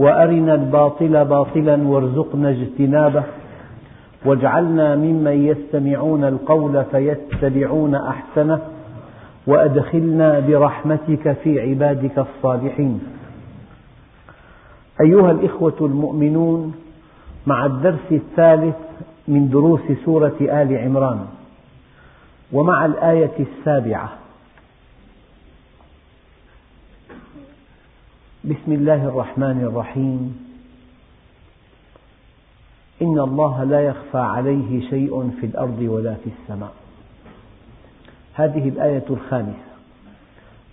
وأرنا الباطل باطلا وارزقنا اجتنابه واجعلنا ممن يستمعون القول فيتبعون أحسنه وأدخلنا برحمتك في عبادك الصالحين. أيها الإخوة المؤمنون مع الدرس الثالث من دروس سورة آل عمران ومع الآية السابعة بسم الله الرحمن الرحيم. إن الله لا يخفى عليه شيء في الأرض ولا في السماء. هذه الآية الخامسة.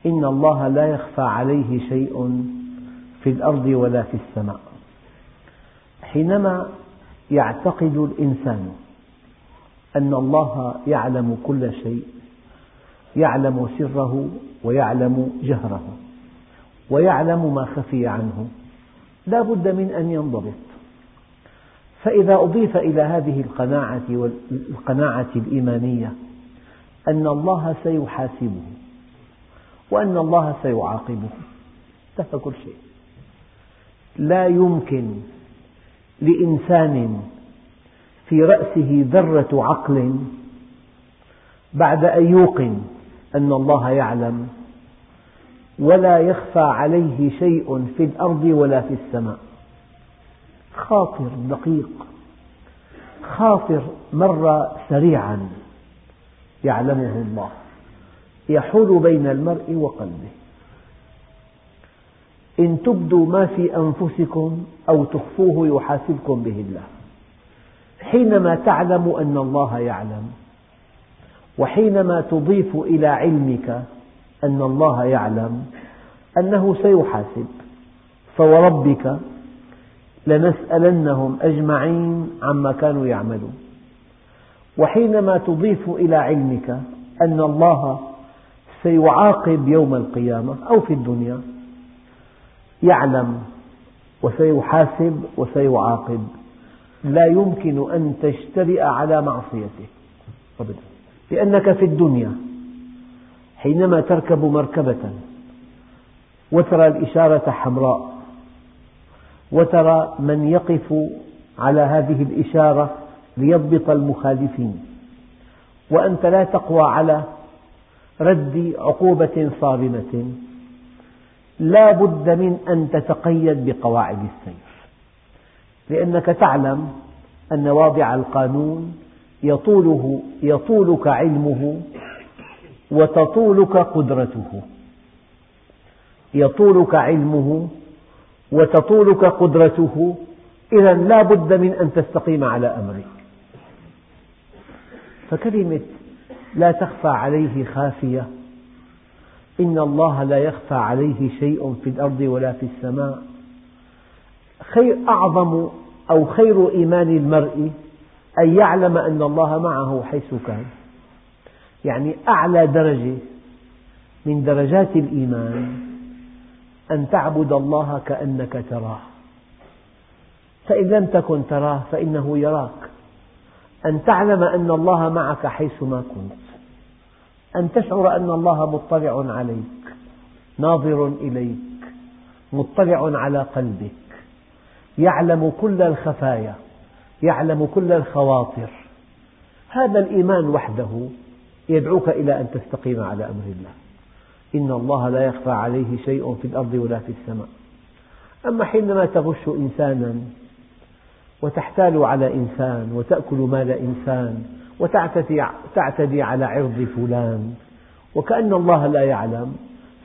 إن الله لا يخفى عليه شيء في الأرض ولا في السماء. حينما يعتقد الإنسان أن الله يعلم كل شيء يعلم سره ويعلم جهره ويعلم ما خفي عنه. لا بد من أن ينضبط. فإذا أضيف إلى هذه القناعة والقناعة الإيمانية أن الله سيحاسبه وأن الله سيعاقبه انتهى كل شيء. لا يمكن لإنسان في رأسه ذرة عقل بعد أن يوقن أن الله يعلم ولا يخفى عليه شيء في الأرض ولا في السماء. خاطر دقيق. خاطر مر سريعا. يعلمه الله. يحول بين المرء وقلبه. إن تبدوا ما في أنفسكم أو تخفوه يحاسبكم به الله. حينما تعلم أن الله يعلم وحينما تضيف إلى علمك أن الله يعلم أنه سيحاسب. فوربك لنسألنهم أجمعين عما كانوا يعملون. وحينما تضيف إلى علمك أن الله سيعاقب يوم القيامة أو في الدنيا يعلم وسيحاسب وسيعاقب. لا يمكن أن تجترئ على معصيته أبدا لأنك في الدنيا. حينما تركب مركبة وترى الإشارة حمراء وترى من يقف على هذه الإشارة ليضبط المخالفين وأنت لا تقوى على رد عقوبة صارمة لا بد من أن تتقيد بقواعد السير لأنك تعلم أن واضع القانون يطوله يطولك علمه وتطولك قدرته. يطولك علمه وتطولك قدرته. إذا لا بد من أن تستقيم على أمره فكلمة لا تخفى عليه خافية. إن الله لا يخفى عليه شيء في الأرض ولا في السماء. خير أعظم أو خير إيمان المرء أن يعلم أن الله معه حيث كان. يعني أعلى درجة من درجات الإيمان أن تعبد الله كأنك تراه. فإن لم تكن تراه فإنه يراك. أن تعلم أن الله معك حيثما كنت. أن تشعر أن الله مطلع عليك ناظر إليك مطلع على قلبك. يعلم كل الخفايا يعلم كل الخواطر. هذا الإيمان وحده يدعوك إلى أن تستقيم على أمر الله. إن الله لا يخفى عليه شيء في الأرض ولا في السماء. أما حينما تغش إنسانا وتحتال على إنسان وتأكل مال إنسان وتعتدي على عرض فلان وكأن الله لا يعلم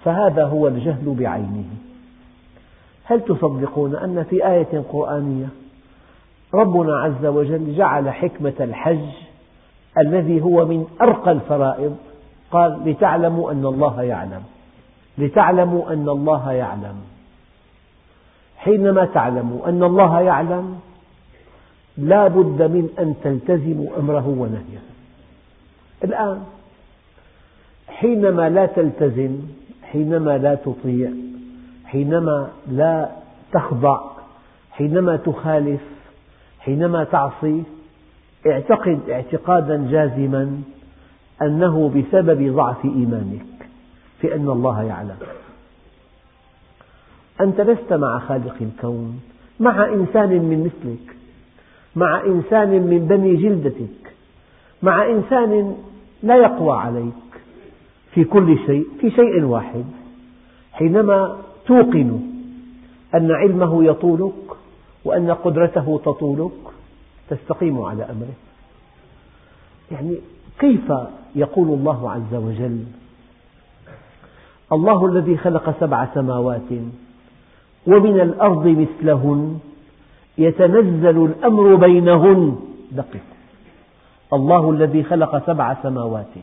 فهذا هو الجهل بعينه. هل تصدقون أن في آية قرآنية ربنا عز وجل جعل حكمة الحج الذي هو من أرقى الفرائض قال لتعلموا أن الله يعلم. لتعلموا أن الله يعلم. حينما تعلم أن الله يعلم لا بد من أن تلتزموا أمره ونهيه. الآن حينما لا تلتزم حينما لا تطيع حينما لا تخضع حينما تخالف حينما تعصي اعتقد اعتقادا جازما أنه بسبب ضعف إيمانك في أن الله يعلم. أنت لست مع خالق الكون مع إنسان من مثلك مع إنسان من بني جلدتك مع إنسان لا يقوى عليك في كل شيء في شيء واحد. حينما توقن أن علمه يطولك وأن قدرته تطولك تستقيم على أمره. يعني كيف يقول الله عز وجل؟ الله الذي خلق سبع سماوات ومن الأرض مثلهن يتنزل الأمر بينهن. دقق الله الذي خلق سبع سماوات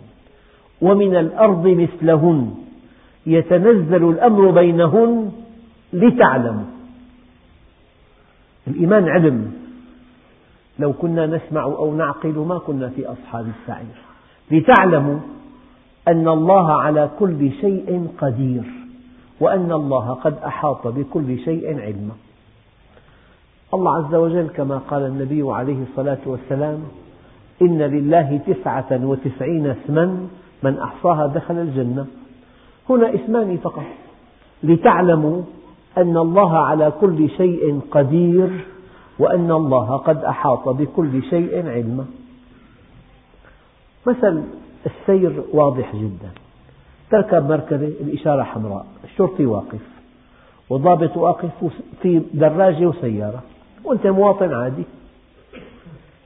ومن الأرض مثلهن يتنزل الأمر بينهن لتعلموا. الإيمان علم. لو كنا نسمع أو نعقل ما كنا في أصحاب السعير. لتعلموا أن الله على كل شيء قدير وأن الله قد أحاط بكل شيء علما. الله عز وجل كما قال النبي عليه الصلاة والسلام إن لله تسعة وتسعين اسما من أحصاها دخل الجنة. هنا اسمان فقط. لتعلموا أن الله على كل شيء قدير وأن الله قد أحاط بكل شيء علما. مثل السير واضح جدا. تركب مركبة الإشارة حمراء الشرطي واقف والضابط واقف في دراجة وسيارة وأنت مواطن عادي.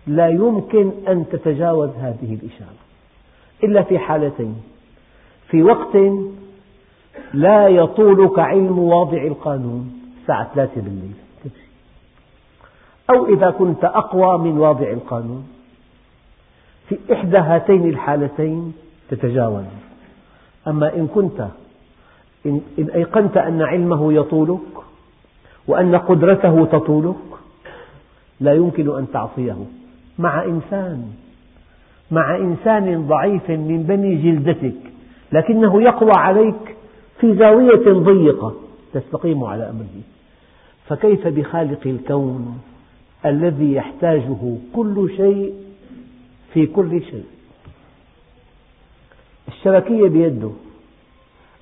لا يمكن أن تتجاوز هذه الإشارة إلا في حالتين. في وقت لا يطولك علم واضع القانون الساعة ثلاثة بالليل. تمشي أو إذا كنت أقوى من واضع القانون. في إحدى هاتين الحالتين تتجاوز. أما إن كنت إن أيقنت أن علمه يطولك وأن قدرته تطولك لا يمكن أن تعصيه. مع إنسان مع إنسان ضعيف من بني جلدتك لكنه يقوى عليك في زاوية ضيقة تستقيم على أمره. فكيف بخالق الكون؟ الذي يحتاجه كل شيء في كل شيء. الشبكية بيده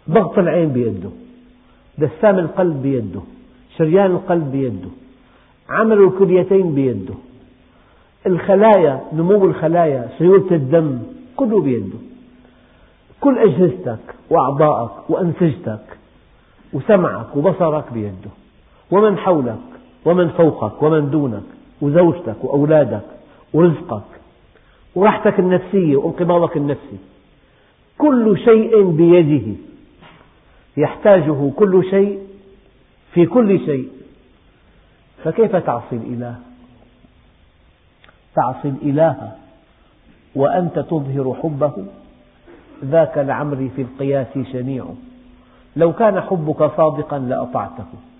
ضغط العين بيده دسام القلب بيده شريان القلب بيده عمل الكليتين بيده الخلايا نمو الخلايا سيولة الدم كله بيده. كل أجهزتك وأعضائك وأنسجتك وسمعك وبصرك بيده. ومن حولك ومن فوقك ومن دونك وزوجتك وأولادك ورزقك وراحتك النفسية وانقباضك النفسي. كل شيء بيده. يحتاجه كل شيء في كل شيء. فكيف تعصي الإله؟ تعصي الإله وأنت تظهر حبه. ذاك لعمري في القياس شنيع. لو كان حبك صادقا لأطعته.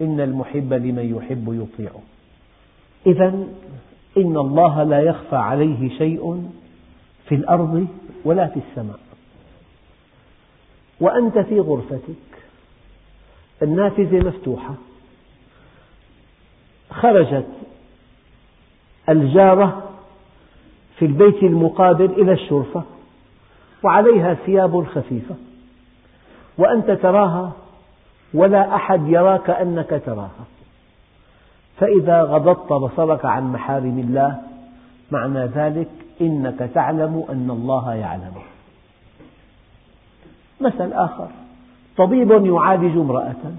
إن المحب لمن يحب يطيع إذا إن الله لا يخفى عليه شيء في الأرض ولا في السماء. وأنت في غرفتك. النافذة مفتوحة. خرجت الجارة في البيت المقابل إلى الشرفة وعليها ثياب خفيفة. وأنت تراها ولا أحد يراك أنك تراها. فإذا غضضت بصرك عن محارم الله معنى ذلك إنك تعلم أن الله يعلم. مثل آخر طبيب يعالج امرأة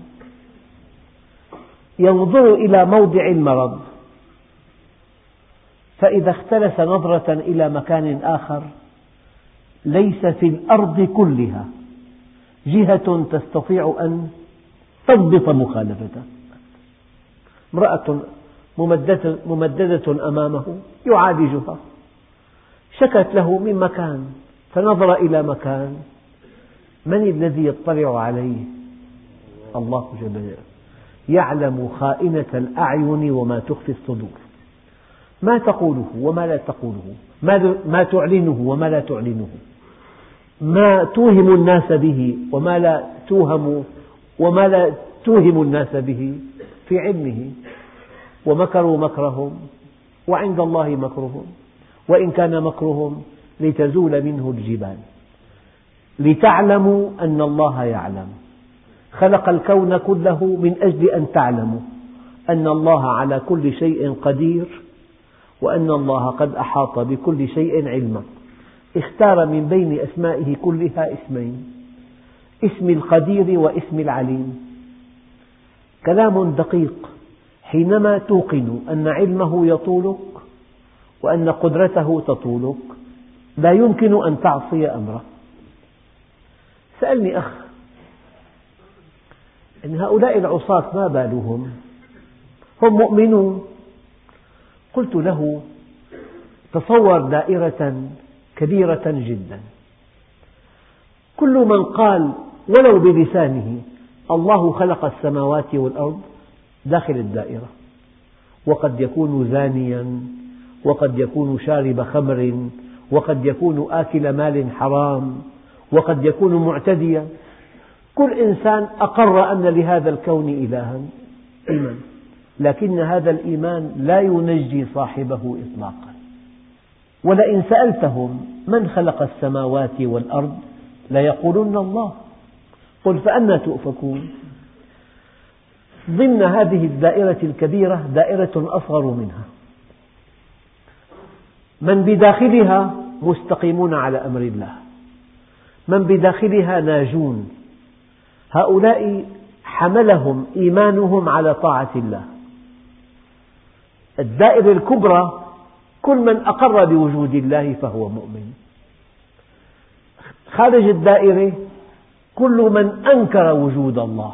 ينظر إلى موضع المرض فإذا اختلس نظرة إلى مكان آخر ليس في الأرض كلها جهة تستطيع أن تضبط مخالفته. امرأة ممددة أمامه يعالجها. شكت له من مكان فنظر إلى مكان. من الذي يطلع عليه؟ الله جل وعلا. يعلم خائنة الأعين وما تخفي الصدور. ما تقوله وما لا تقوله. ما تعلنه وما لا تعلنه. ما توهم الناس به وما لا توهم وما لا توهم الناس به في علمه ومكروا مكرهم وعند الله مكرهم وإن كان مكرهم لتزول منه الجبال لتعلموا أن الله يعلم. خلق الكون كله من أجل أن تعلموا أن الله على كل شيء قدير وأن الله قد أحاط بكل شيء علما. اختار من بين أسمائه كلها اسمين. اسم القدير واسم العليم. كلام دقيق حينما توقن أن علمه يطولك وأن قدرته تطولك لا يمكن أن تعصي أمره. سألني أخ إن هؤلاء العصاة ما بالهم؟ هم مؤمنون. قلت له تصور دائرة كبيرة جدا. كل من قال ولو بلسانه. الله خلق السماوات والأرض داخل الدائرة. وقد يكون زانيا وقد يكون شارب خمر وقد يكون آكل مال حرام وقد يكون معتديا. كل إنسان أقر أن لهذا الكون إلها إيمان لكن هذا الإيمان لا ينجي صاحبه إطلاقا. ولئن سألتهم من خلق السماوات والأرض ليقولن الله. قل فأنى تؤفكون. ضمن هذه الدائرة الكبيرة دائرة أصغر منها. من بداخلها مستقيمون على أمر الله. من بداخلها ناجون. هؤلاء حملهم إيمانهم على طاعة الله. الدائرة الكبرى كل من أقر بوجود الله فهو مؤمن. خارج الدائرة كل من أنكر وجود الله.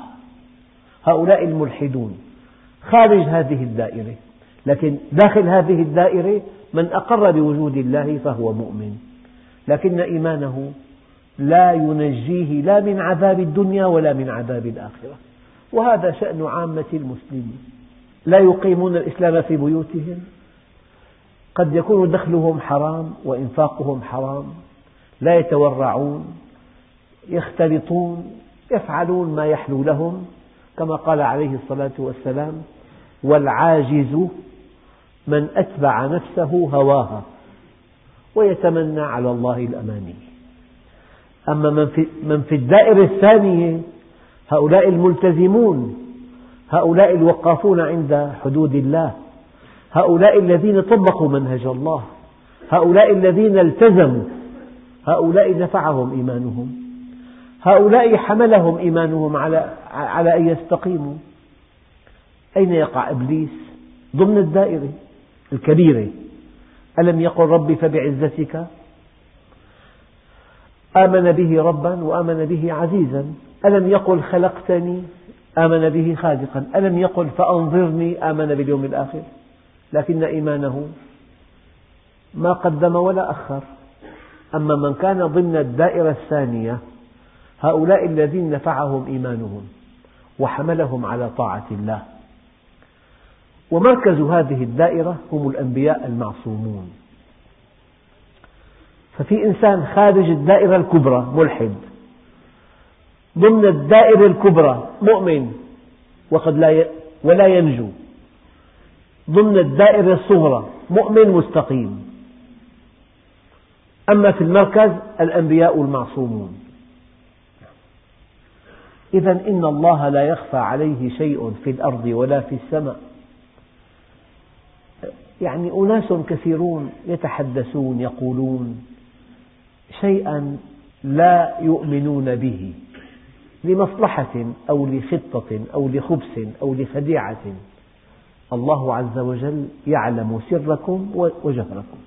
هؤلاء الملحدون. خارج هذه الدائرة. لكن داخل هذه الدائرة من أقر بوجود الله فهو مؤمن. لكن إيمانه لا ينجيه لا من عذاب الدنيا ولا من عذاب الآخرة. وهذا شأن عامة المسلمين. لا يقيمون الإسلام في بيوتهم. قد يكون دخلهم حرام وإنفاقهم حرام. لا يتورعون. يختلطون يفعلون ما يحلو لهم كما قال عليه الصلاة والسلام والعاجز من أتبع نفسه هواها ويتمنى على الله الأماني. أما من في, الدائرة الثانية هؤلاء الملتزمون هؤلاء الوقافون عند حدود الله هؤلاء الذين طبقوا منهج الله هؤلاء الذين التزموا هؤلاء نفعهم إيمانهم. هؤلاء حملهم إيمانهم على, على أن يستقيموا. أين يقع إبليس؟ ضمن الدائرة الكبيرة. ألم يقل ربي فبعزتك؟ آمن به ربا وآمن به عزيزا. ألم يقل خلقتني؟ آمن به خالقا. ألم يقل فأنظرني؟ آمن باليوم الآخر. لكن إيمانه ما قدم ولا أخر. أما من كان ضمن الدائرة الثانية هؤلاء الذين نفعهم إيمانهم وحملهم على طاعة الله. ومركز هذه الدائرة هم الأنبياء المعصومون. ففي إنسان خارج الدائرة الكبرى ملحد. ضمن الدائرة الكبرى مؤمن وقد لا ولا ينجو. ضمن الدائرة الصغرى مؤمن مستقيم. أما في المركز الأنبياء المعصومون. إذا إن الله لا يخفى عليه شيء في الأرض ولا في السماء. يعني أناس كثيرون يتحدثون يقولون شيئا لا يؤمنون به لمصلحة أو لخطة أو لخبث أو لخديعة. الله عز وجل يعلم سركم وجهركم.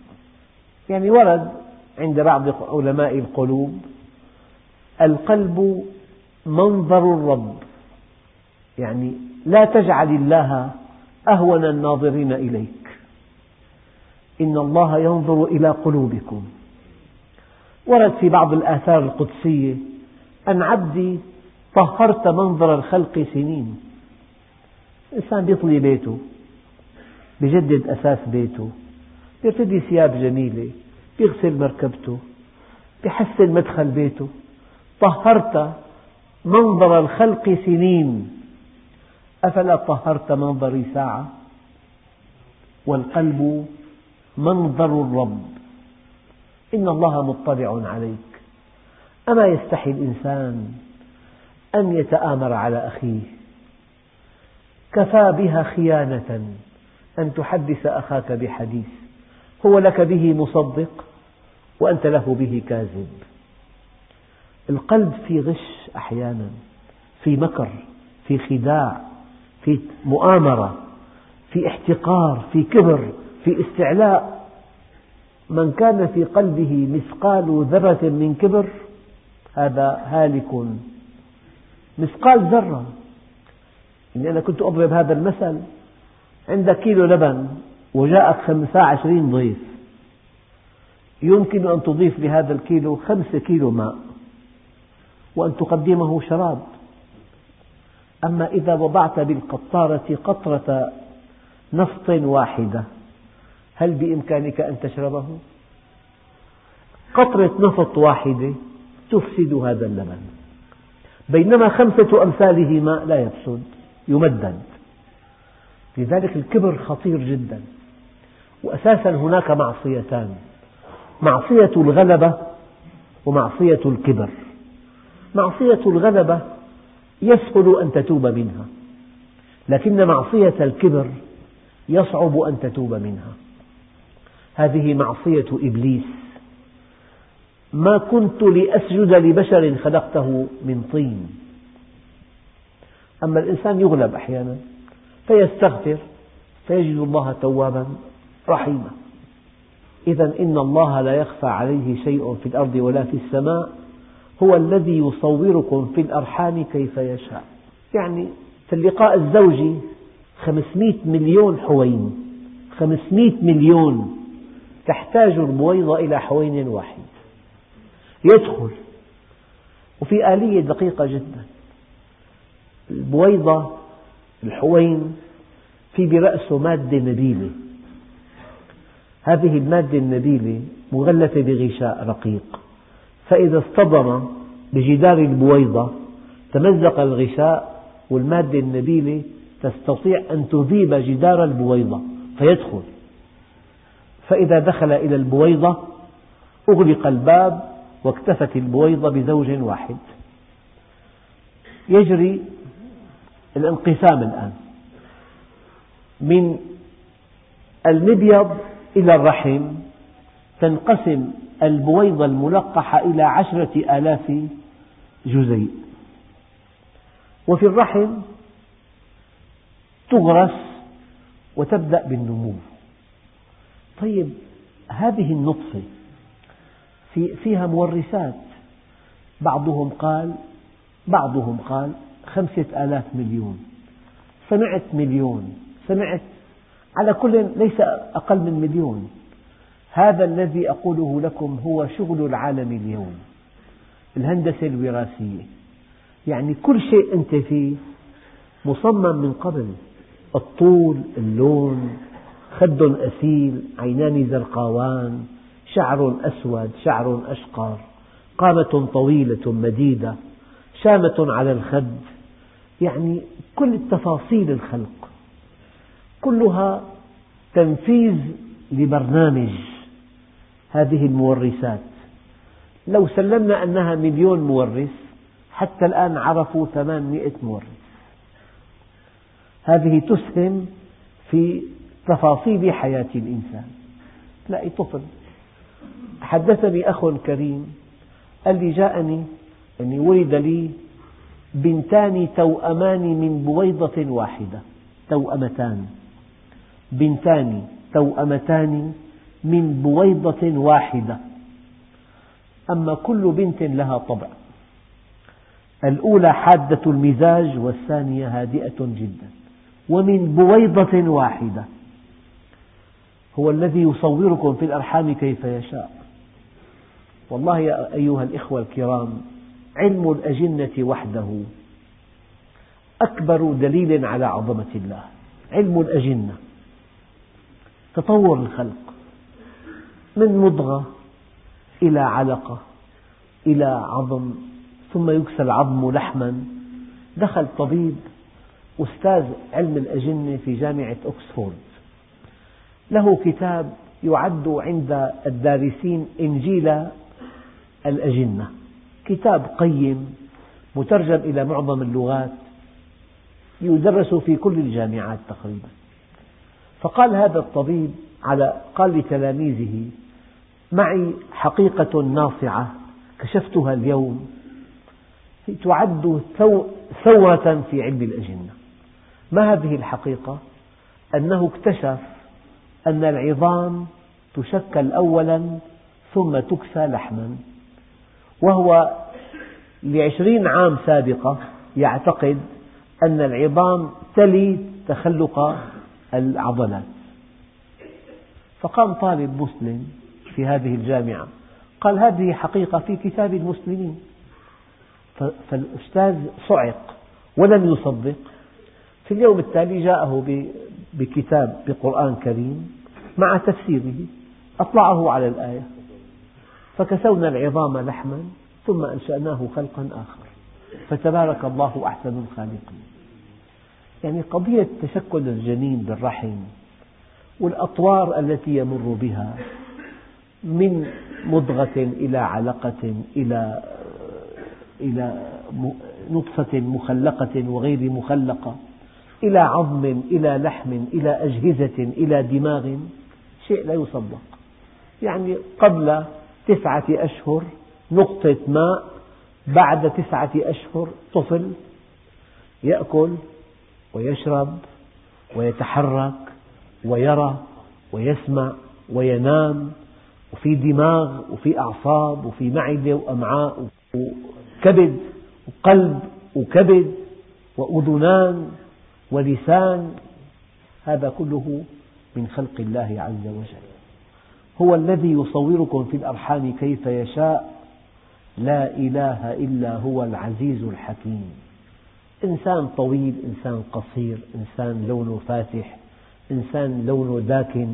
يعني ورد عند بعض علماء القلوب القلب منظر الرب. يعني لا تجعل الله أهون الناظرين إليك. إن الله ينظر إلى قلوبكم. ورد في بعض الآثار القدسية أن عبدي طهرت منظر الخلق سنين. الإنسان يطلي بيته بجدد أساس بيته يرتدي ثياب جميلة يغسل مركبته يحسن مدخل بيته. طهرت منظر الخلق سنين. أفلا طهرت منظري ساعة؟ والقلب منظر الرب. إن الله مطلع عليك. أما يستحي الإنسان أن يتآمر على أخيه؟ كفى بها خيانة أن تحدث أخاك بحديث. هو لك به مصدق وأنت له به كاذب. القلب في غش أحيانا في مكر في خداع في مؤامرة في احتقار في كبر في استعلاء. من كان في قلبه مثقال ذرة من كبر هذا هالك. مثقال ذرة. إني أنا كنت أضرب هذا المثل عندك كيلو لبن وجاءك خمسة عشرين ضيف. يمكن أن تضيف لهذا الكيلو خمسة كيلو ماء. وأن تقدمه شراب. أما إذا وضعت بالقطارة قطرة نفط واحدة هل بإمكانك أن تشربه؟ قطرة نفط واحدة تفسد هذا اللبن بينما خمسة أمثاله ماء لا يفسد يمدد. لذلك الكبر خطير جدا. وأساسا هناك معصيتان معصية الغلبة ومعصية الكبر. معصية الغلبة يسهل أن تتوب منها لكن معصية الكبر يصعب أن تتوب منها. هذه معصية إبليس. ما كنت لأسجد لبشر خلقته من طين. أما الإنسان يغلب أحيانا فيستغفر فيجد الله توابا رحيما. إذا إن الله لا يخفى عليه شيء في الأرض ولا في السماء هو الذي يصوركم في الأرحام كيف يشاء. يعني في اللقاء الزوجي خمسمئة مليون حوين. خمسمئة مليون. تحتاج البويضة إلى حوين واحد. يدخل. وفي آلية دقيقة جدا. البويضة الحوين في برأسه مادة نبيلة. هذه المادة النبيلة مغلفة بغشاء رقيق. فإذا اصطدم بجدار البويضة تمزق الغشاء والمادة النبيلة تستطيع أن تذيب جدار البويضة فيدخل. فإذا دخل إلى البويضة أغلق الباب واكتفت البويضة بزوج واحد. يجري الانقسام الآن من المبيض إلى الرحم تنقسم البويضة الملقحة إلى عشرة آلاف جزيء. وفي الرحم تغرس وتبدأ بالنمو. طيب هذه النطفة في فيها مورثات. بعضهم قال بعضهم قال خمسة آلاف مليون. سمعت مليون. سمعت على كل ليس أقل من مليون. هذا الذي أقوله لكم هو شغل العالم اليوم. الهندسة الوراثية. يعني كل شيء أنت فيه مصمم من قبل. الطول اللون خد أسيل عينان زرقاوان شعر أسود شعر أشقر قامة طويلة مديدة شامة على الخد. يعني كل التفاصيل الخلق. كلها تنفيذ لبرنامج. هذه المورثات. لو سلمنا أنها مليون مورث حتى الآن عرفوا ثمانمئة مورث. هذه تسهم في تفاصيل حياة الإنسان. تلاقي طفل. حدثني أخ كريم قال لي جاءني أني ولد لي بنتان توأمان من بويضة واحدة. توأمتان. بنتان توأمتان من بويضة واحدة. أما كل بنت لها طبع. الأولى حادة المزاج والثانية هادئة جدا. ومن بويضة واحدة. هو الذي يصوركم في الأرحام كيف يشاء. والله يا أيها الإخوة الكرام علم الأجنة وحده أكبر دليل على عظمة الله. علم الأجنة. تطور الخلق. من مضغة إلى علقة إلى عظم ثم يكسى العظم لحما. دخل طبيب أستاذ علم الأجنة في جامعة أكسفورد. له كتاب يعد عند الدارسين إنجيل الأجنة. كتاب قيم مترجم إلى معظم اللغات يدرس في كل الجامعات تقريبا. فقال هذا الطبيب على قال لتلاميذه معي حقيقة ناصعة كشفتها اليوم. تعد ثورة في علم الأجنة. ما هذه الحقيقة؟ أنه اكتشف أن العظام تشكل أولا ثم تكسى لحما. وهو لعشرين عام سابقة يعتقد أن العظام تلي تخلق العضلات. فقام طالب مسلم في هذه الجامعة. قال هذه حقيقة في كتاب المسلمين. فالأستاذ صعق ولم يصدق. في اليوم التالي جاءه بكتاب بقرآن كريم مع تفسيره. أطلعه على الآية. فكسونا العظام لحما ثم أنشأناه خلقا آخر. فتبارك الله أحسن الخالقين. يعني قضية تشكل الجنين بالرحم والأطوار التي يمر بها من مضغة إلى علقة إلى إلى نطفة مخلقة وغير مخلقة إلى عظم إلى لحم إلى أجهزة إلى دماغ شيء لا يصدق يعني قبل تسعة أشهر نقطة ماء بعد تسعة أشهر طفل يأكل ويشرب ويتحرك ويرى ويسمع وينام وفي دماغ وفي أعصاب وفي معدة وأمعاء وكبد وقلب وكبد وأذنان ولسان. هذا كله من خلق الله عز وجل. هو الذي يصوركم في الأرحام كيف يشاء. لا إله إلا هو العزيز الحكيم. إنسان طويل إنسان قصير إنسان لونه فاتح إنسان لونه داكن.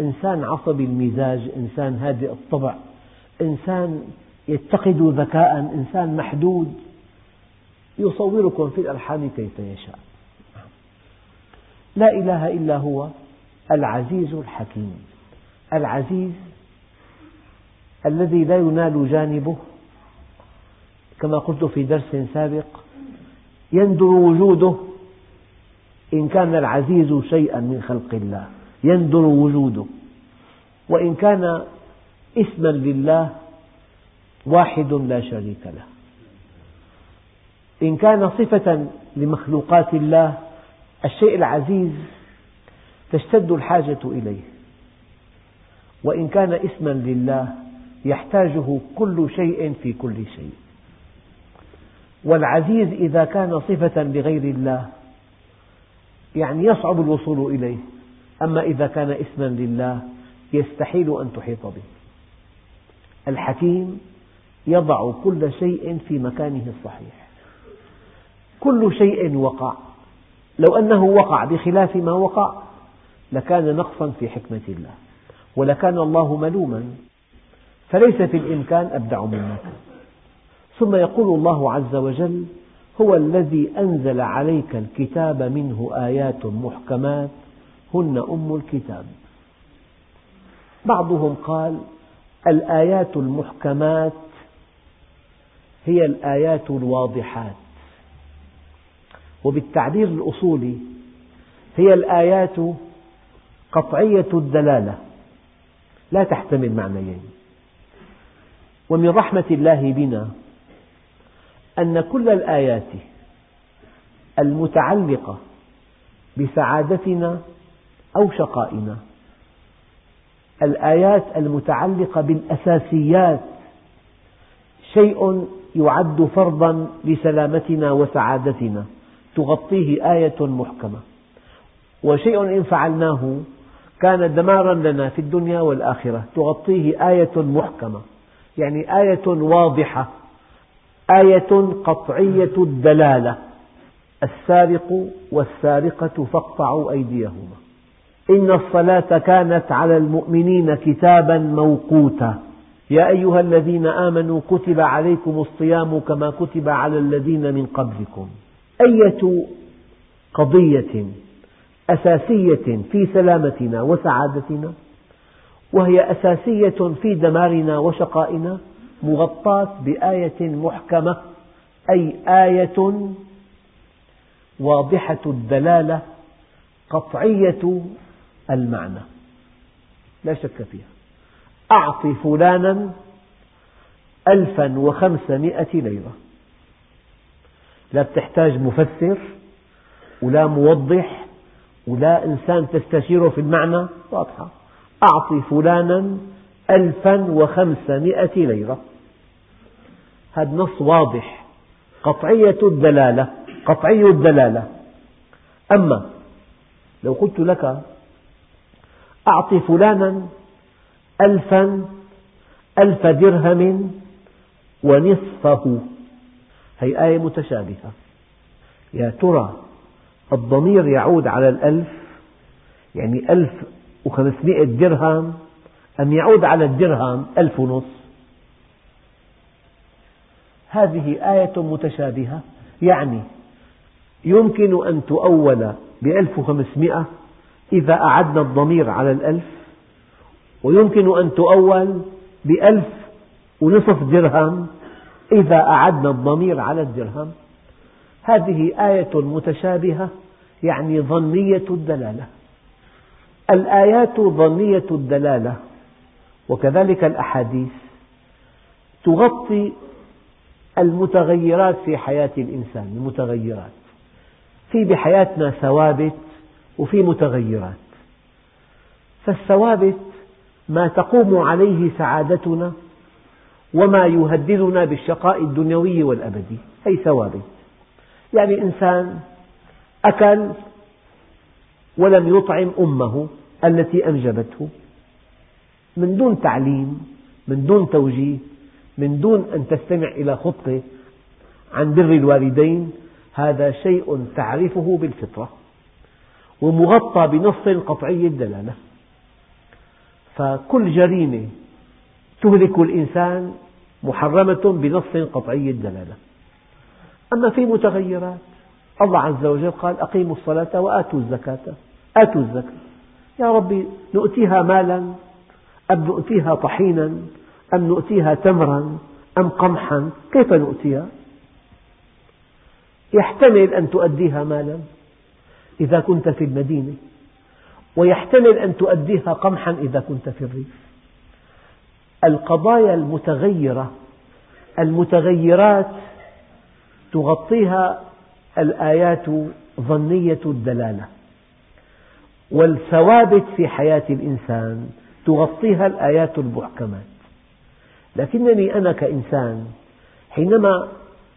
إنسان عصبي المزاج إنسان هادئ الطبع إنسان يتقد ذكاء إنسان محدود يصوركم في الأرحام كيف يشاء. لا إله إلا هو العزيز الحكيم. العزيز الذي لا ينال جانبه كما قلت في درس سابق يندر وجوده إن كان العزيز شيئا من خلق الله. يندر وجوده. وإن كان اسما لله واحد لا شريك له. إن كان صفة لمخلوقات الله الشيء العزيز تشتد الحاجة إليه. وإن كان اسما لله يحتاجه كل شيء في كل شيء. والعزيز إذا كان صفة لغير الله يعني يصعب الوصول إليه. أما إذا كان اسما لله يستحيل أن تحيط به. الحكيم يضع كل شيء في مكانه الصحيح. كل شيء وقع. لو أنه وقع بخلاف ما وقع لكان نقصا في حكمة الله. ولكان الله ملوما فليس في الإمكان أبدع منك ثم يقول الله عز وجل هو الذي أنزل عليك الكتاب منه آيات محكمات هن أم الكتاب. بعضهم قال الآيات المحكمات هي الآيات الواضحات وبالتعبير الأصولي هي الآيات قطعية الدلالة لا تحتمل معنيين. ومن رحمة الله بنا أن كل الآيات المتعلقة بسعادتنا أو شقائنا الآيات المتعلقة بالأساسيات. شيء يعد فرضا لسلامتنا وسعادتنا. تغطيه آية محكمة. وشيء إن فعلناه كان دمارا لنا في الدنيا والآخرة. تغطيه آية محكمة. يعني آية واضحة. آية قطعية الدلالة. السارق والسارقة فاقطعوا أيديهما. إن الصلاة كانت على المؤمنين كتابا موقوتا. يا أيها الذين آمنوا كتب عليكم الصيام كما كتب على الذين من قبلكم. أية قضية أساسية في سلامتنا وسعادتنا وهي أساسية في دمارنا وشقائنا مغطاة بآية محكمة أي آية واضحة الدلالة قطعية المعنى. لا شك فيها. أعط فلانا ألفا وخمسمائة ليرة. لا تحتاج مفسر ولا موضح ولا إنسان تستشيره في المعنى. واضحة. أعط فلانا ألفا وخمسمائة ليرة. هذا نص واضح. قطعية الدلالة. قطعي الدلالة. أما لو قلت لك أعط فلانا ألفا ألف درهم ونصفه. هي آية متشابهة. يا ترى الضمير يعود على الألف يعني ألف وخمسمائة درهم أم يعود على الدرهم ألف ونصف؟ هذه آية متشابهة يعني يمكن أن تؤول بألف وخمسمائة إذا أعدنا الضمير على الألف ويمكن أن تؤول بألف ونصف درهم إذا أعدنا الضمير على الدرهم. هذه آية متشابهة يعني ظنية الدلالة. الآيات ظنية الدلالة وكذلك الأحاديث تغطي المتغيرات في حياة الإنسان المتغيرات. في بحياتنا ثوابت وفي متغيرات. فالثوابت ما تقوم عليه سعادتنا وما يهددنا بالشقاء الدنيوي والأبدي. هي ثوابت. يعني إنسان أكل ولم يطعم أمه التي أنجبته. من دون تعليم من دون توجيه من دون أن تستمع إلى خطة عن بر الوالدين هذا شيء تعرفه بالفطرة. ومغطى بنص قطعي الدلالة. فكل جريمة تهلك الإنسان محرمة بنص قطعي الدلالة. أما في متغيرات الله عز وجل قال أقيموا الصلاة وآتوا الزكاة. آتوا الزكاة. يا ربي نؤتيها مالا؟ أم نؤتيها طحينا؟ أم نؤتيها تمرا؟ أم قمحا؟ كيف نؤتيها؟ يحتمل أن تؤديها مالا؟ إذا كنت في المدينة ويحتمل أن تؤديها قمحا إذا كنت في الريف. القضايا المتغيرة المتغيرات تغطيها الآيات ظنية الدلالة. والثوابت في حياة الإنسان تغطيها الآيات المحكمات. لكنني أنا كإنسان حينما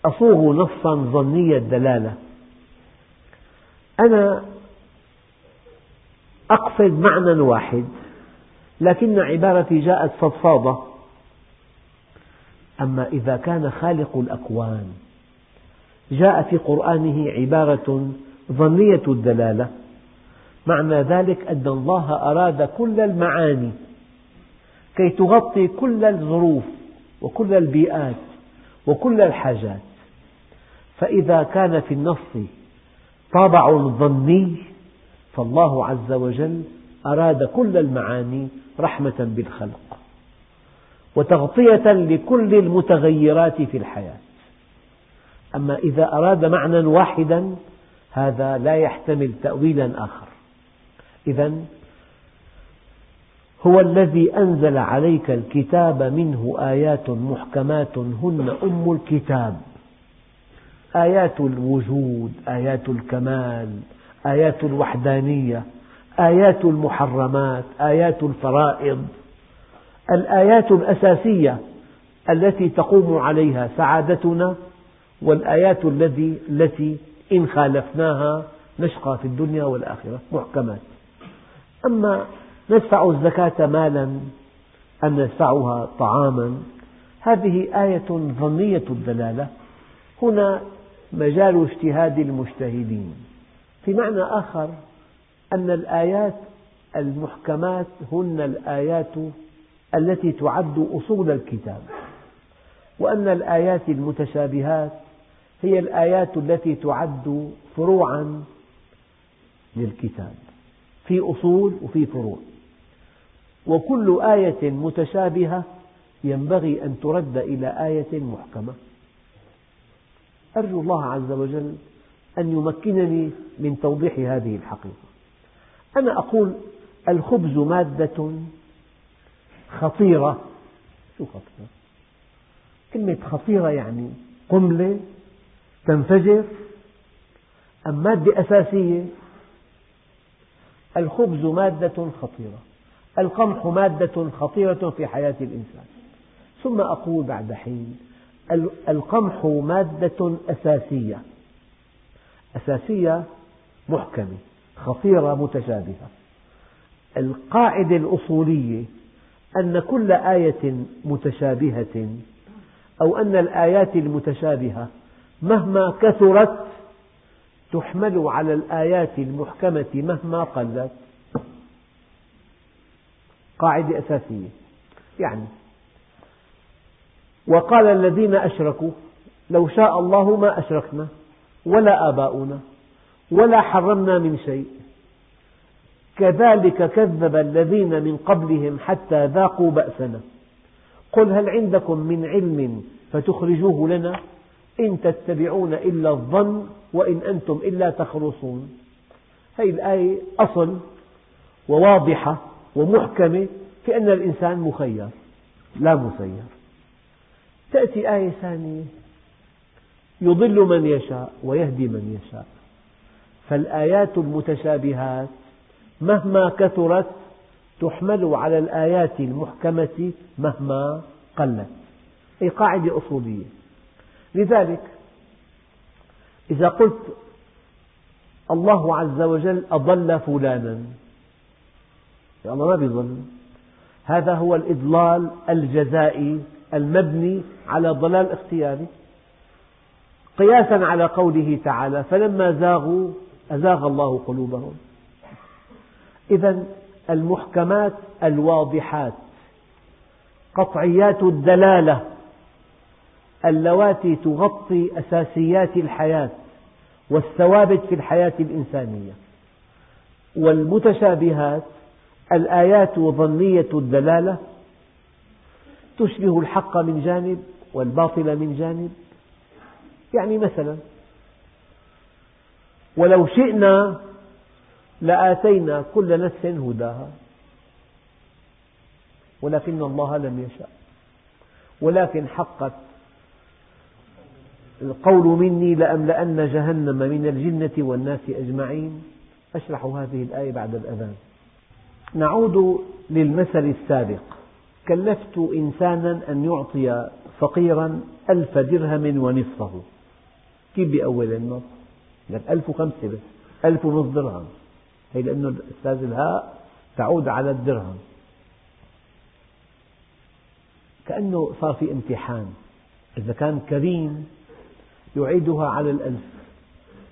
أصوغ نصا ظني الدلالة أنا أقصد معنى واحد لكن عبارتي جاءت فضفاضة. أما إذا كان خالق الأكوان جاء في قرآنه عبارة ظنية الدلالة معنى ذلك أن الله أراد كل المعاني كي تغطي كل الظروف وكل البيئات وكل الحاجات. فإذا كان في النص طابع ظني فالله عز وجل أراد كل المعاني رحمة بالخلق وتغطية لكل المتغيرات في الحياة. أما إذا أراد معنى واحدا هذا لا يحتمل تأويلا آخر. إذا هو الذي أنزل عليك الكتاب منه آيات محكمات هن أم الكتاب. آيات الوجود آيات الكمال آيات الوحدانية آيات المحرمات آيات الفرائض. الآيات الأساسية التي تقوم عليها سعادتنا والآيات التي إن خالفناها نشقى في الدنيا والآخرة محكمات. أما ندفع الزكاة مالا أم ندفعها طعاما هذه آية ظنية الدلالة. هنا مجال اجتهاد المجتهدين. في معنى آخر أن الآيات المحكمات هن الآيات التي تعد أصول الكتاب وأن الآيات المتشابهات هي الآيات التي تعد فروعا للكتاب في أصول وفي فروع. وكل آية متشابهة ينبغي أن ترد إلى آية محكمة. أرجو الله عز وجل أن يمكنني من توضيح هذه الحقيقة. أنا أقول الخبز مادة خطيرة. شو خطيرة؟ كلمة خطيرة يعني قنبلة تنفجر. أم مادة أساسية الخبز مادة خطيرة. القمح مادة خطيرة في حياة الإنسان. ثم أقول بعد حين القمح مادة أساسية. أساسية محكمة خطيرة متشابهة. القاعدة الأصولية أن كل آية متشابهة أو أن الآيات المتشابهة مهما كثرت تحمل على الآيات المحكمة مهما قلت. قاعدة أساسية. يعني وقال الذين أشركوا لو شاء الله ما أشركنا ولا آباؤنا ولا حرمنا من شيء. كذلك كذب الذين من قبلهم حتى ذاقوا بأسنا. قل هل عندكم من علم فتخرجوه لنا؟ إن تتبعون إلا الظن وإن أنتم إلا تخرصون. هذه الآية أصل وواضحة ومحكمة في أن الإنسان مخير لا مسير. تأتي آية ثانية. يضل من يشاء ويهدي من يشاء. فالآيات المتشابهات مهما كثرت تحمل على الآيات المحكمة مهما قلت. أي قاعدة أصولية. لذلك إذا قلت الله عز وجل أضل فلانا الله ما بيضل هذا هو الإضلال الجزائي المبني على ضلال اختياري. قياسا على قوله تعالى فلما زاغوا أزاغ الله قلوبهم. إذا المحكمات الواضحات قطعيات الدلالة اللواتي تغطي أساسيات الحياة والثوابت في الحياة الإنسانية. والمتشابهات الآيات ظنية الدلالة تشبه الحق من جانب والباطل من جانب. يعني مثلا ولو شئنا لآتينا كل نفس هداها ولكن الله لم يشاء ولكن حقت القول مني لأملأن جهنم من الجنة والناس أجمعين. أشرح هذه الآية بعد الأذان. نعود للمثل السابق. كلفت إنسانا أن يعطي فقيرا ألف درهم ونصفه. كيف بأول النص؟ لك ألف وخمسة بس ألف ونصف درهم. هي لأنه أستاذ الهاء تعود على الدرهم. كأنه صار في امتحان. إذا كان كريم يعيدها على الألف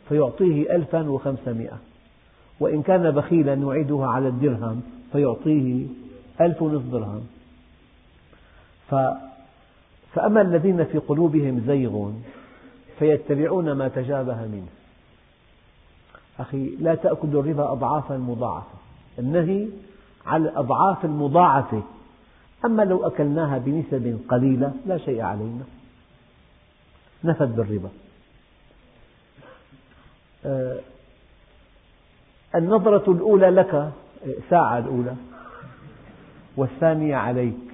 فيعطيه ألفا وخمسمائة. وإن كان بخيلا يعيدها على الدرهم فيعطيه ألف ونصف درهم. فأما الذين في قلوبهم زيغ فيتبعون ما تشابه منه. أخي لا تأكلوا الربا أضعافا مضاعفة. النهي على الأضعاف المضاعفة. أما لو أكلناها بنسب قليلة لا شيء علينا. نفد بالربا. آه، النظرة الأولى لك ساعة الأولى والثانية عليك.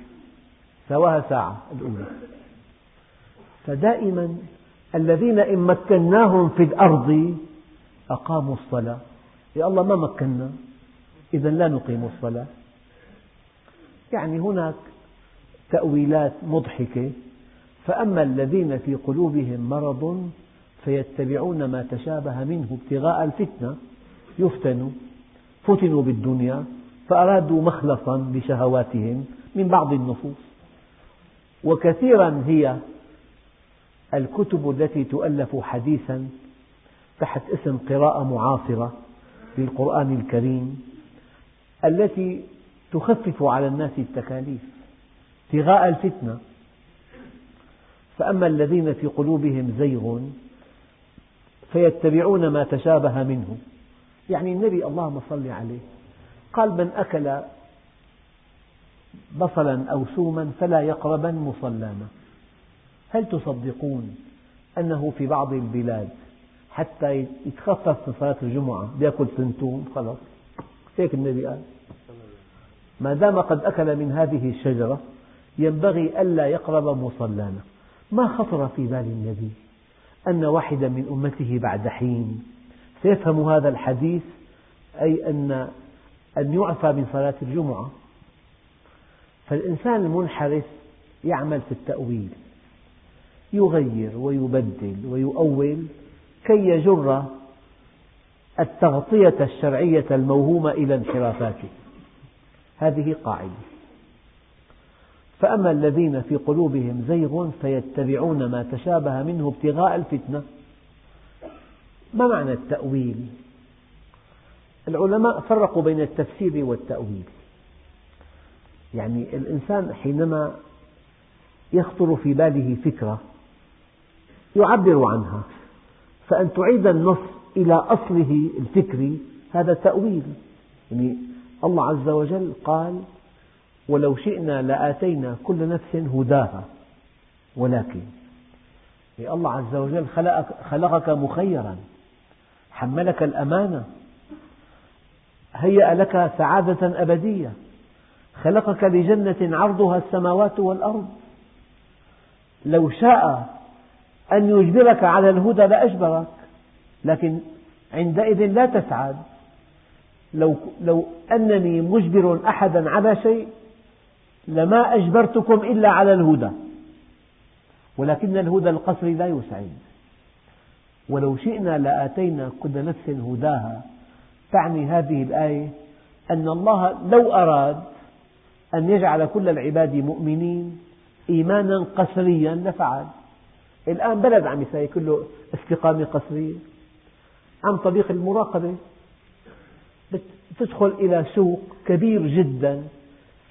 سواها ساعة الأولى. فدائما الذين إن مكناهم في الأرض أقاموا الصلاة. يا الله ما مكنا إذا لا نقيم الصلاة. يعني هناك تأويلات مضحكة. فأما الذين في قلوبهم مرض فيتبعون ما تشابه منه ابتغاء الفتنة. يفتنوا فتنوا بالدنيا فأرادوا مخلصا لشهواتهم من بعض النصوص وكثيرا هي الكتب التي تؤلف حديثا تحت اسم قراءة معاصرة للقرآن الكريم التي تخفف على الناس التكاليف ابتغاء الفتنة. فأما الذين في قلوبهم زيغ فيتبعون ما تشابه منه. يعني النبي اللهم صل عليه قال من أكل بصلا أو سوما فلا يقربن مصلانا هل تصدقون أنه في بعض البلاد حتى يتخفف في صلاة الجمعة يأكل سنتوم خلاص. هيك النبي قال؟ ما دام قد أكل من هذه الشجرة ينبغي ألا يقرب مصلانا ما خطر في بال النبي أن واحدا من أمته بعد حين سيفهم هذا الحديث؟ أي أن أن يعفى من صلاة الجمعة؟ فالإنسان المنحرف يعمل في التأويل يغير ويبدل ويؤول كي يجر التغطية الشرعية الموهومة إلى انحرافاته. هذه قاعدة. فأما الذين في قلوبهم زيغ فيتبعون ما تشابه منه ابتغاء الفتنة ما معنى التأويل؟ العلماء فرقوا بين التفسير والتأويل. يعني الإنسان حينما يخطر في باله فكرة يعبر عنها فأن تعيد النص إلى أصله الفكري هذا تأويل. يعني الله عز وجل قال ولو شئنا لآتينا كل نفس هداها ولكن يعني الله عز وجل خلقك, خلقك مخيرا حملك الأمانة هيأ لك سعادة أبدية. خلقك لجنة عرضها السماوات والأرض. لو شاء أن يجبرك على الهدى لأجبرك لكن عندئذ لا تسعد. لو, لو أنني مجبر أحدا على شيء لما أجبرتكم إلا على الهدى. ولكن الهدى القصري لا يسعد. ولو شئنا لآتينا كل نفس هداها. تعني هذه الآية أن الله لو أراد أن يجعل كل العباد مؤمنين إيمانا قسريا لفعل الآن بلد عم يساوي كله استقامة قسرية. عن طريق المراقبة. تدخل إلى سوق كبير جدا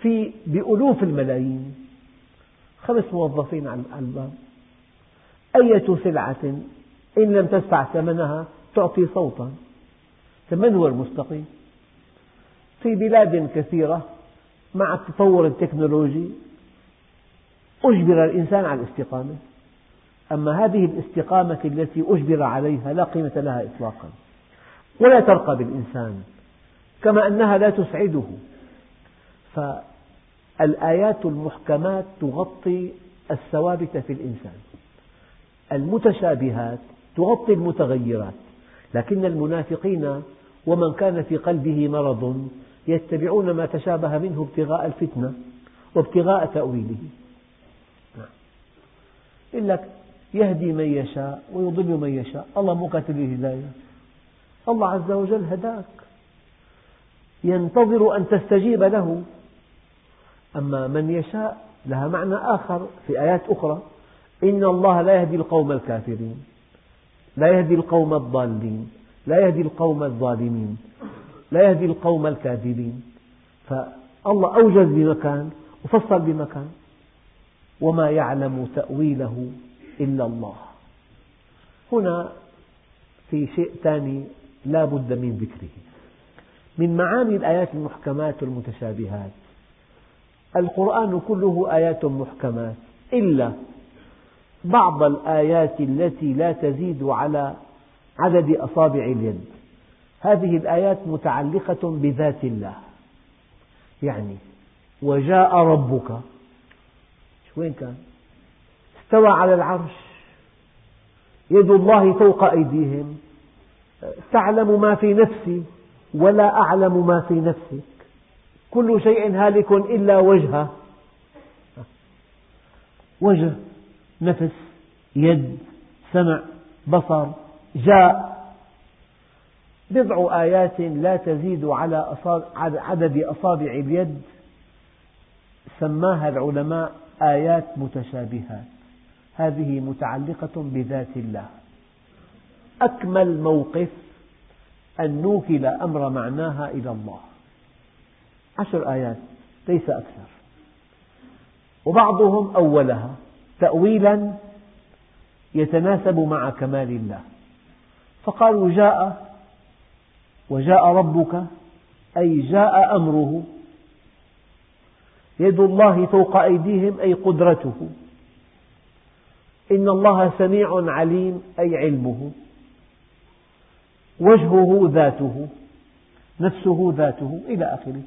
في بألوف الملايين. خمس موظفين على الباب. أية سلعة إن لم تدفع ثمنها تعطي صوتا. من هو المستقيم؟ في بلاد كثيرة مع التطور التكنولوجي أجبر الإنسان على الاستقامة. أما هذه الاستقامة التي أجبر عليها لا قيمة لها إطلاقا ولا ترقى بالإنسان كما أنها لا تسعده. فالآيات المحكمات تغطي الثوابت في الإنسان. المتشابهات تغطي المتغيرات لكن المنافقين ومن كان في قلبه مرض يتبعون ما تشابه منه ابتغاء الفتنة وابتغاء تأويله. يقول لك يهدي من يشاء ويضل من يشاء. الله مو كاتب الهداية الله عز وجل هداك. ينتظر أن تستجيب له. أما من يشاء لها معنى آخر في آيات أخرى. إن الله لا يهدي القوم الكافرين لا يهدي القوم الضالين لا يهدي القوم الظالمين. لا يهدي القوم الكاذبين. فالله أوجز بمكان وفصل بمكان. وما يعلم تأويله إلا الله. هنا في شيء ثاني لا بد من ذكره. من معاني الآيات المحكمات والمتشابهات. القرآن كله آيات محكمات. إلا بعض الآيات التي لا تزيد على عدد أصابع اليد. هذه الآيات متعلقة بذات الله. يعني وجاء ربك. وين كان؟ استوى على العرش. يد الله فوق أيديهم. تعلم ما في نفسي ولا أعلم ما في نفسك. كل شيء هالك إلا وجهه وجه نفس يد سمع بصر جاء. بضع آيات لا تزيد على عدد أصابع اليد. سماها العلماء آيات متشابهات. هذه متعلقة بذات الله. أكمل موقف أن نوكل أمر معناها إلى الله. عشر آيات ليس أكثر. وبعضهم أولها تأويلا يتناسب مع كمال الله. فقالوا جاء وجاء ربك أي جاء أمره. يد الله فوق أيديهم أي قدرته. إن الله سميع عليم أي علمه. وجهه ذاته نفسه ذاته إلى آخره.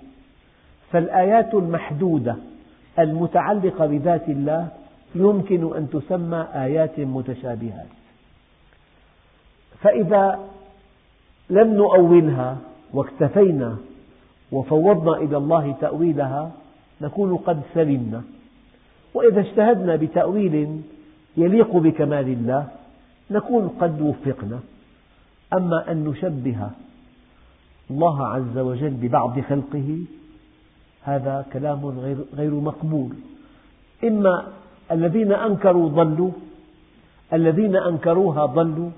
فالآيات المحدودة المتعلقة بذات الله يمكن أن تسمى آيات متشابهات. فإذا لم نؤولها واكتفينا وفوضنا إلى الله تأويلها نكون قد سلمنا. وإذا اجتهدنا بتأويل يليق بكمال الله نكون قد وفقنا. أما أن نشبه الله عز وجل ببعض خلقه هذا كلام غير مقبول. إما الذين أنكروا ضلوا الذين أنكروها ضلوا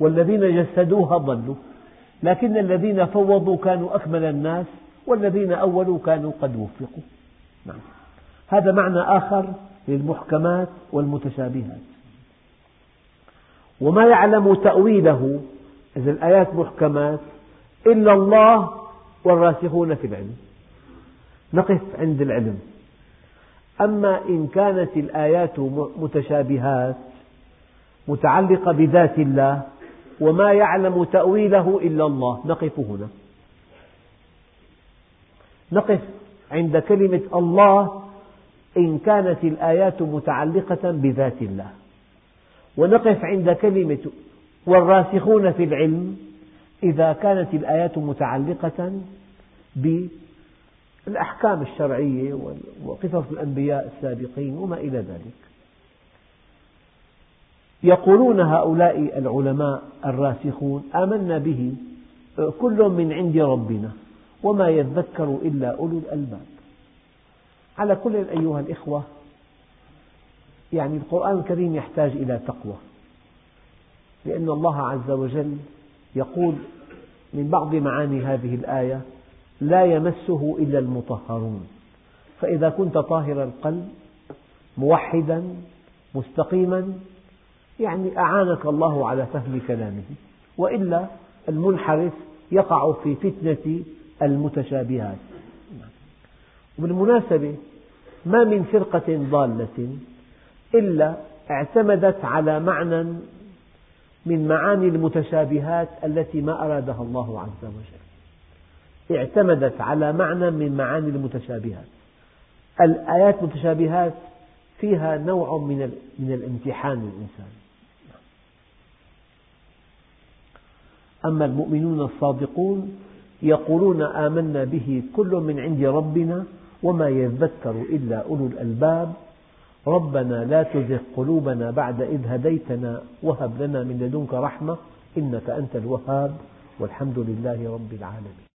والذين جسدوها ضلوا. لكن الذين فوضوا كانوا أكمل الناس والذين أولوا كانوا قد وفقوا. نعم. هذا معنى آخر للمحكمات والمتشابهات. وما يعلم تأويله إذا الآيات محكمات إلا الله والراسخون في العلم. نقف عند العلم. أما إن كانت الآيات متشابهات متعلقة بذات الله وما يعلم تأويله إلا الله. نقف هنا. نقف عند كلمة الله إن كانت الآيات متعلقة بذات الله. ونقف عند كلمة والراسخون في العلم إذا كانت الآيات متعلقة بالأحكام الشرعية وقصص الأنبياء السابقين وما إلى ذلك. يقولون هؤلاء العلماء الراسخون آمنا به كل من عند ربنا وما يذكر إلا أولو الألباب. على كل أيها الإخوة يعني القرآن الكريم يحتاج إلى تقوى لأن الله عز وجل يقول من بعض معاني هذه الآية لا يمسه إلا المطهرون. فإذا كنت طاهر القلب موحدا مستقيما يعني أعانك الله على فهم كلامه وإلا المنحرف يقع في فتنة المتشابهات. وبالمناسبة ما من فرقة ضالة إلا اعتمدت على معنى من معاني المتشابهات التي ما أرادها الله عز وجل. اعتمدت على معنى من معاني المتشابهات. الآيات المتشابهات فيها نوع من الامتحان للإنسان. أما المؤمنون الصادقون يقولون آمنا به كل من عند ربنا وما يذكر إلا أولو الألباب. ربنا لا تزغ قلوبنا بعد إذ هديتنا وهب لنا من لدنك رحمة إنك أنت الوهاب. والحمد لله رب العالمين.